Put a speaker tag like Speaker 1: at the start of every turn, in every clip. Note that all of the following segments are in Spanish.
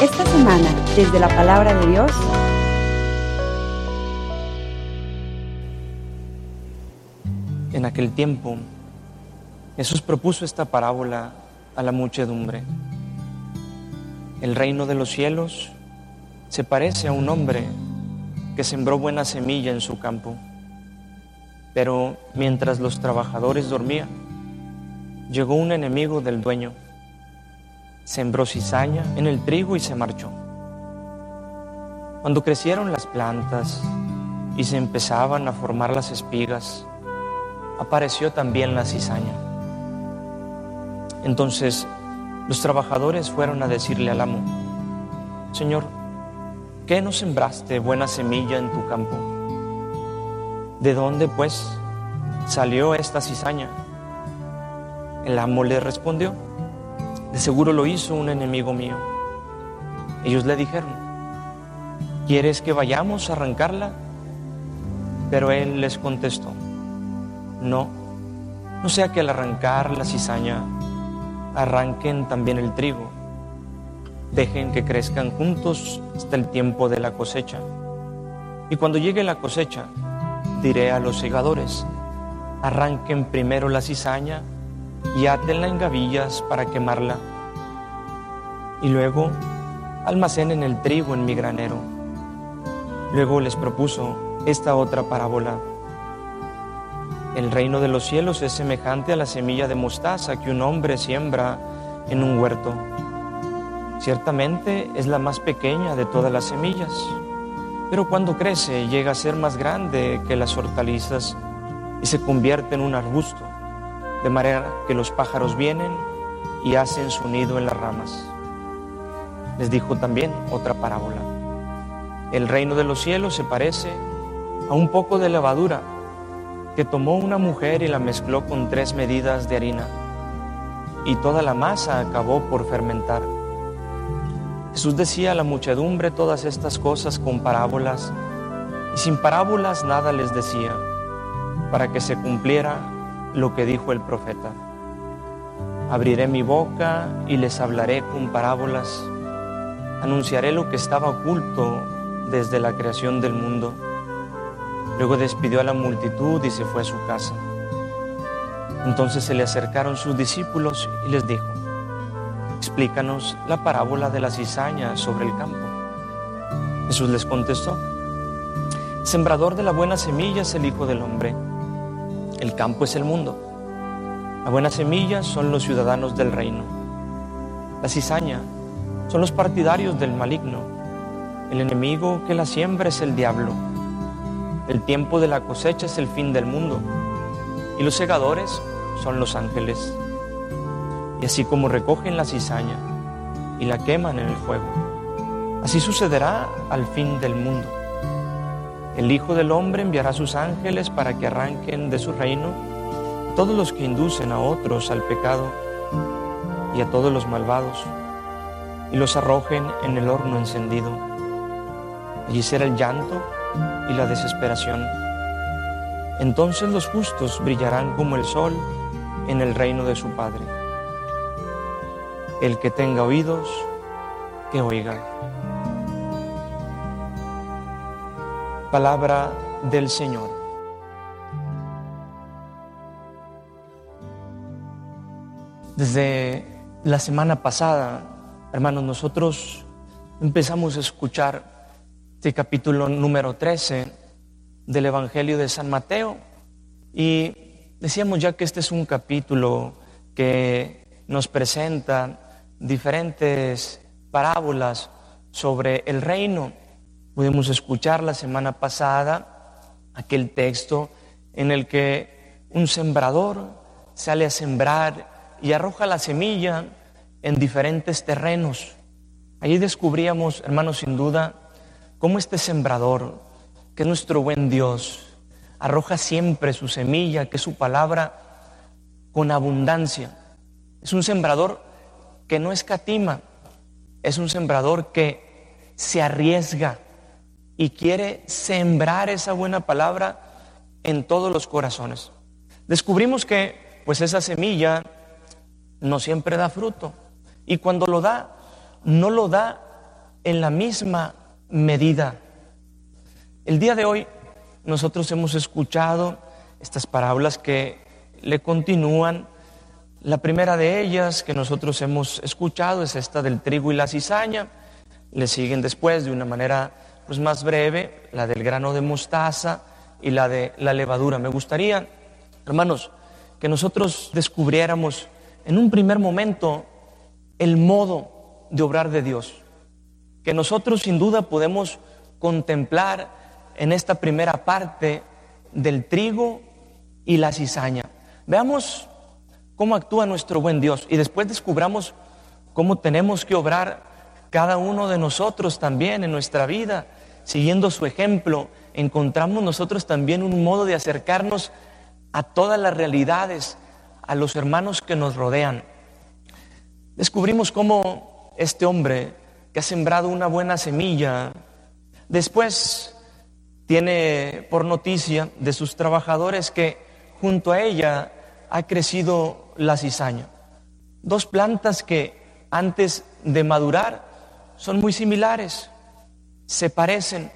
Speaker 1: Esta semana, desde la palabra de Dios,
Speaker 2: En aquel tiempo, Jesús propuso esta parábola a la muchedumbre. El reino de los cielos se parece a un hombre que sembró buena semilla en su campo. Pero mientras los trabajadores dormían, llegó un enemigo del dueño, sembró cizaña en el trigo y se marchó. Cuando crecieron las plantas y se empezaban a formar las espigas, apareció también la cizaña. Entonces los trabajadores fueron a decirle al amo, Señor, ¿qué no sembraste buena semilla en tu campo? ¿De dónde pues salió esta cizaña? El amo le respondió, de seguro lo hizo un enemigo mío. Ellos le dijeron, ¿quieres que vayamos a arrancarla? Pero él les contestó, no, no sea que al arrancar la cizaña arranquen también el trigo. Dejen que crezcan juntos hasta el tiempo de la cosecha. Y cuando llegue la cosecha, diré a los segadores, arranquen primero la cizaña y átenla en gavillas para quemarla. Y luego almacenen el trigo en mi granero. Luego les propuso esta otra parábola. El reino de los cielos es semejante a la semilla de mostaza que un hombre siembra en un huerto. Ciertamente es la más pequeña de todas las semillas, pero cuando crece llega a ser más grande que las hortalizas y se convierte en un arbusto, de manera que los pájaros vienen y hacen su nido en las ramas. Les dijo también otra parábola. El reino de los cielos se parece a un poco de levadura que tomó una mujer y la mezcló con tres medidas de harina, y toda la masa acabó por fermentar. Jesús decía a la muchedumbre todas estas cosas con parábolas, y sin parábolas nada les decía, para que se cumpliera lo que dijo el profeta. Abriré mi boca y les hablaré con parábolas, anunciaré lo que estaba oculto desde la creación del mundo Luego despidió a la multitud y se fue a su casa. Entonces se le acercaron sus discípulos y les dijo, explícanos la parábola de la cizaña sobre el campo. Jesús les contestó, sembrador de la buena semilla es el Hijo del Hombre, el campo es el mundo, la buena semilla son los ciudadanos del reino, la cizaña son los partidarios del maligno, el enemigo que la siembra es el diablo. El tiempo de la cosecha es el fin del mundo y los segadores son los ángeles. Y así como recogen la cizaña y la queman en el fuego, así sucederá al fin del mundo. El Hijo del Hombre enviará sus ángeles para que arranquen de su reino todos los que inducen a otros al pecado y a todos los malvados y los arrojen en el horno encendido. Allí será el llanto y la desesperación. Entonces los justos brillarán como el sol en el reino de su Padre. El que tenga oídos, que oiga. Palabra del Señor. Desde la semana pasada, hermanos, nosotros empezamos a escuchar este capítulo número 13 del Evangelio de San Mateo. Y decíamos ya que este es un capítulo que nos presenta diferentes parábolas sobre el reino. Pudimos escuchar la semana pasada aquel texto en el que un sembrador sale a sembrar y arroja la semilla en diferentes terrenos. Allí descubríamos, hermanos, sin duda, cómo este sembrador, que es nuestro buen Dios, arroja siempre su semilla, que es su palabra, con abundancia. Es un sembrador que no escatima, es un sembrador que se arriesga y quiere sembrar esa buena palabra en todos los corazones. Descubrimos que pues esa semilla no siempre da fruto. Y cuando lo da, no lo da en la misma medida. El día de hoy nosotros hemos escuchado estas parábolas que le continúan. La primera de ellas que nosotros hemos escuchado es esta del trigo y la cizaña. Le siguen después de una manera pues más breve la del grano de mostaza y la de la levadura. Me gustaría, hermanos, que nosotros descubriéramos en un primer momento el modo de obrar de Dios, que nosotros sin duda podemos contemplar en esta primera parte del trigo y la cizaña. Veamos cómo actúa nuestro buen Dios y después descubramos cómo tenemos que obrar cada uno de nosotros también en nuestra vida, siguiendo su ejemplo, encontramos nosotros también un modo de acercarnos a todas las realidades, a los hermanos que nos rodean. Descubrimos cómo este hombre que ha sembrado una buena semilla, después tiene por noticia de sus trabajadores que junto a ella ha crecido la cizaña. Dos plantas que antes de madurar son muy similares, se parecen,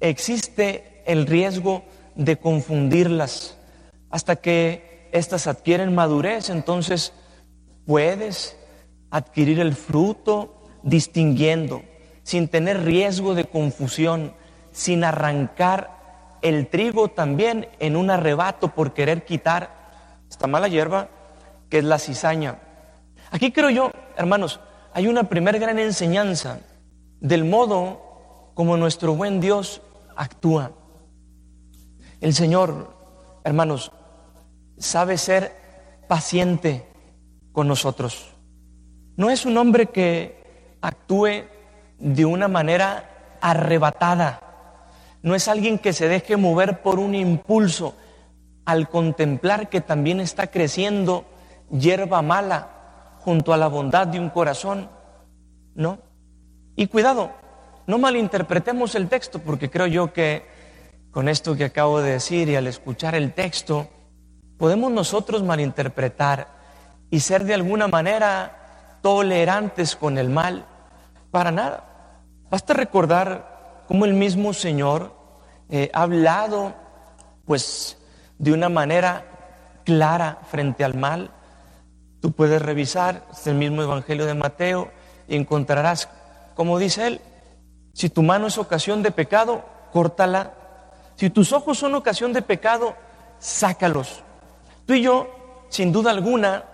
Speaker 2: existe el riesgo de confundirlas hasta que éstas adquieren madurez, entonces puedes adquirir el fruto distinguiendo, sin tener riesgo de confusión, sin arrancar el trigo también en un arrebato por querer quitar esta mala hierba que es la cizaña. Aquí creo yo, hermanos, hay una primera gran enseñanza del modo como nuestro buen Dios actúa. El Señor, hermanos, sabe ser paciente con nosotros. No es un hombre que actúe de una manera arrebatada. No es alguien que se deje mover por un impulso al contemplar que también está creciendo hierba mala junto a la bondad de un corazón. No. Y cuidado, no malinterpretemos el texto, porque creo yo que con esto que acabo de decir y al escuchar el texto, podemos nosotros malinterpretar y ser de alguna manera tolerantes con el mal, para nada. Basta recordar cómo el mismo Señor eh, ha hablado, pues, de una manera clara frente al mal. Tú puedes revisar el mismo Evangelio de Mateo y encontrarás, como dice él, si tu mano es ocasión de pecado, córtala. Si tus ojos son ocasión de pecado, sácalos. Tú y yo, sin duda alguna,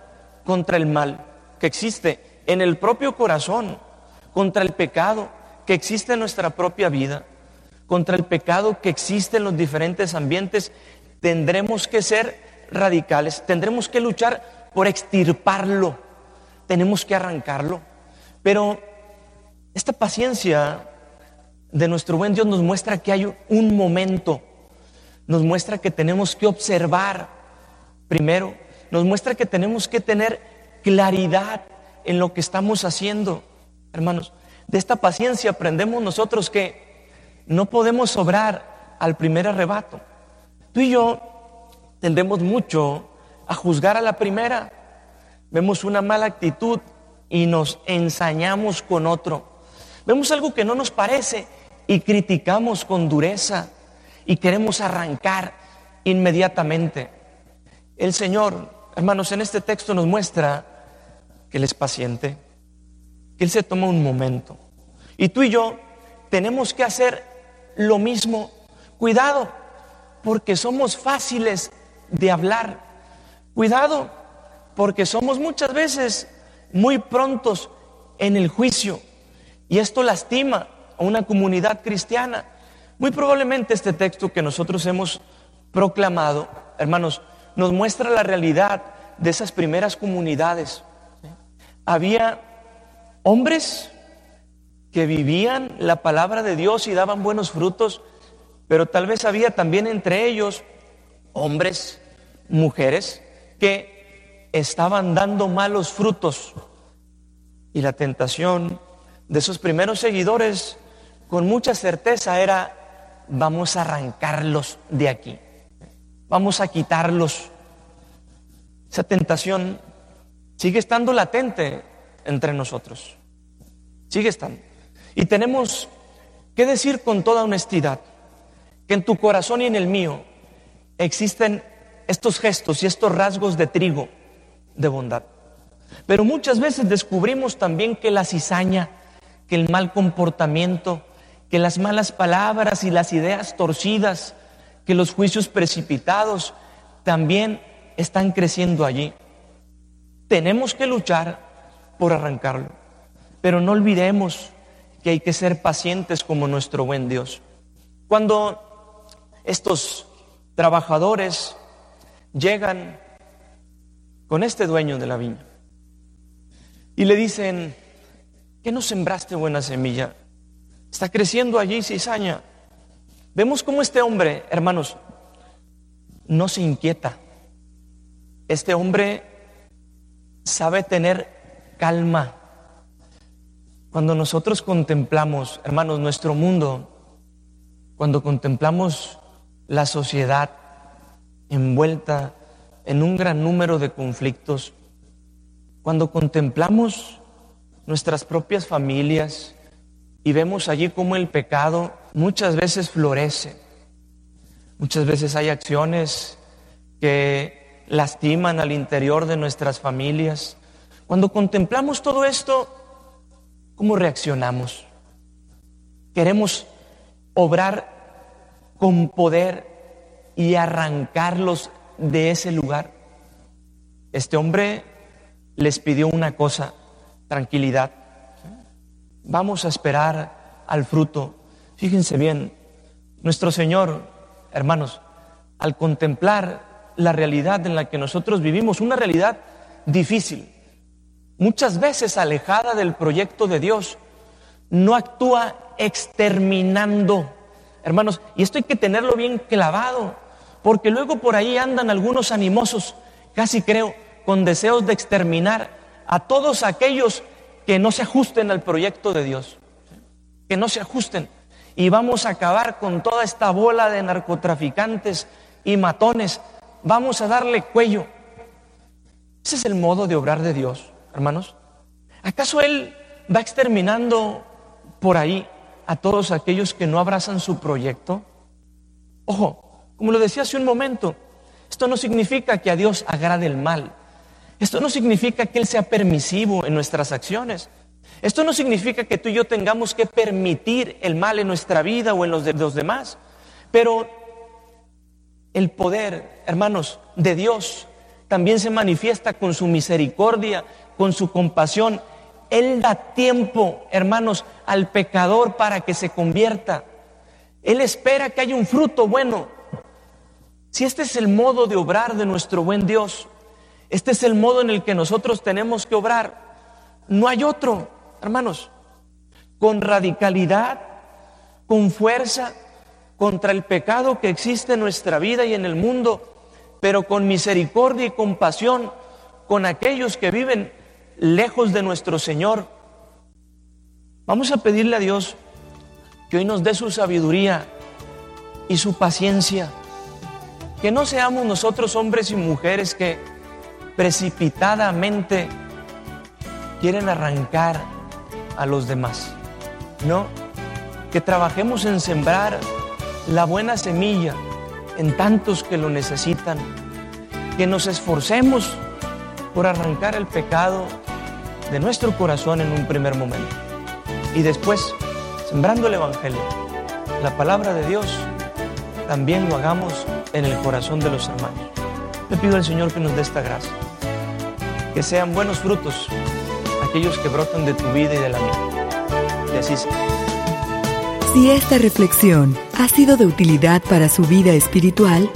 Speaker 2: contra el mal que existe en el propio corazón, contra el pecado que existe en nuestra propia vida, contra el pecado que existe en los diferentes ambientes, tendremos que ser radicales, tendremos que luchar por extirparlo, tenemos que arrancarlo. Pero esta paciencia de nuestro buen Dios nos muestra que hay un momento, nos muestra que tenemos que observar primero, nos muestra que tenemos que tener claridad en lo que estamos haciendo. Hermanos, de esta paciencia aprendemos nosotros que no podemos obrar al primer arrebato. Tú y yo tendemos mucho a juzgar a la primera. Vemos una mala actitud y nos ensañamos con otro. Vemos algo que no nos parece y criticamos con dureza y queremos arrancar inmediatamente. El Señor, hermanos, en este texto nos muestra que Él es paciente, que Él se toma un momento. Y tú y yo tenemos que hacer lo mismo. Cuidado, porque somos fáciles de hablar. Cuidado, porque somos muchas veces muy prontos en el juicio. Y esto lastima a una comunidad cristiana. Muy probablemente este texto que nosotros hemos proclamado, hermanos, nos muestra la realidad de esas primeras comunidades había hombres que vivían la palabra de Dios y daban buenos frutos, pero tal vez había también entre ellos hombres, mujeres, que estaban dando malos frutos. Y la tentación de esos primeros seguidores con mucha certeza era, vamos a arrancarlos de aquí, vamos a quitarlos. Esa tentación sigue estando latente entre nosotros. Sigue estando. Y tenemos que decir con toda honestidad que en tu corazón y en el mío existen estos gestos y estos rasgos de trigo de bondad. Pero muchas veces descubrimos también que la cizaña, que el mal comportamiento, que las malas palabras y las ideas torcidas, que los juicios precipitados también están creciendo allí. Tenemos que luchar por arrancarlo, pero no olvidemos que hay que ser pacientes como nuestro buen Dios. Cuando estos trabajadores llegan con este dueño de la viña y le dicen, ¿qué no sembraste buena semilla? Está creciendo allí cizaña. Vemos cómo este hombre, hermanos, no se inquieta. Este hombre sabe tener calma. Cuando nosotros contemplamos, hermanos, nuestro mundo, cuando contemplamos la sociedad envuelta en un gran número de conflictos, cuando contemplamos nuestras propias familias y vemos allí cómo el pecado muchas veces florece, muchas veces hay acciones que lastiman al interior de nuestras familias, cuando contemplamos todo esto, ¿cómo reaccionamos? Queremos obrar con poder y arrancarlos de ese lugar. Este hombre les pidió una cosa, tranquilidad. Vamos a esperar al fruto. Fíjense bien, nuestro Señor, hermanos, al contemplar la realidad en la que nosotros vivimos, una realidad difícil, muchas veces alejada del proyecto de Dios, no actúa exterminando, hermanos, y esto hay que tenerlo bien clavado porque luego por ahí andan algunos animosos, casi creo, con deseos de exterminar a todos aquellos que no se ajusten al proyecto de Dios, que no se ajusten. Y vamos a acabar con toda esta bola de narcotraficantes y matones. Vamos a darle cuello. Ese es el modo de obrar de Dios, hermanos. ¿Acaso Él va exterminando por ahí a todos aquellos que no abrazan su proyecto? Ojo, como lo decía hace un momento, esto no significa que a Dios agrade el mal. Esto no significa que Él sea permisivo en nuestras acciones. Esto no significa que tú y yo tengamos que permitir el mal en nuestra vida o en los de los demás. Pero el poder, hermanos, de Dios también se manifiesta con su misericordia, con su compasión. Él da tiempo, hermanos, al pecador para que se convierta. Él espera que haya un fruto bueno si este es el modo de obrar de nuestro buen Dios, este es el modo en el que nosotros tenemos que obrar, no hay otro, hermanos, con radicalidad, con fuerza contra el pecado que existe en nuestra vida y en el mundo, pero con misericordia y compasión con aquellos que viven lejos de nuestro Señor. Vamos a pedirle a Dios que hoy nos dé su sabiduría y su paciencia. Que no seamos nosotros hombres y mujeres que precipitadamente quieren arrancar a los demás. No, que trabajemos en sembrar la buena semilla en tantos que lo necesitan. Que nos esforcemos por arrancar el pecado de nuestro corazón en un primer momento. Y después, sembrando el Evangelio, la palabra de Dios, también lo hagamos en el corazón de los hermanos. Le pido al Señor que nos dé esta gracia, que sean buenos frutos aquellos que brotan de tu vida y de la mía. Y así.
Speaker 3: Si esta reflexión ha sido de utilidad para su vida espiritual,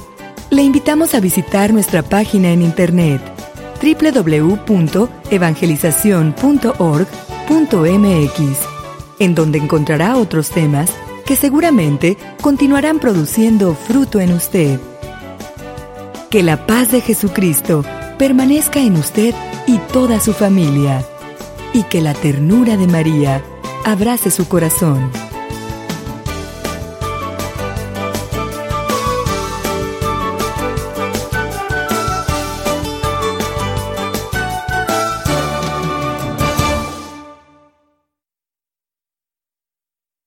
Speaker 3: le invitamos a visitar nuestra página en internet www.evangelizacion.org.mx, en donde encontrará otros temas que seguramente continuarán produciendo fruto en usted. Que la paz de Jesucristo permanezca en usted y toda su familia, y que la ternura de María abrace su corazón.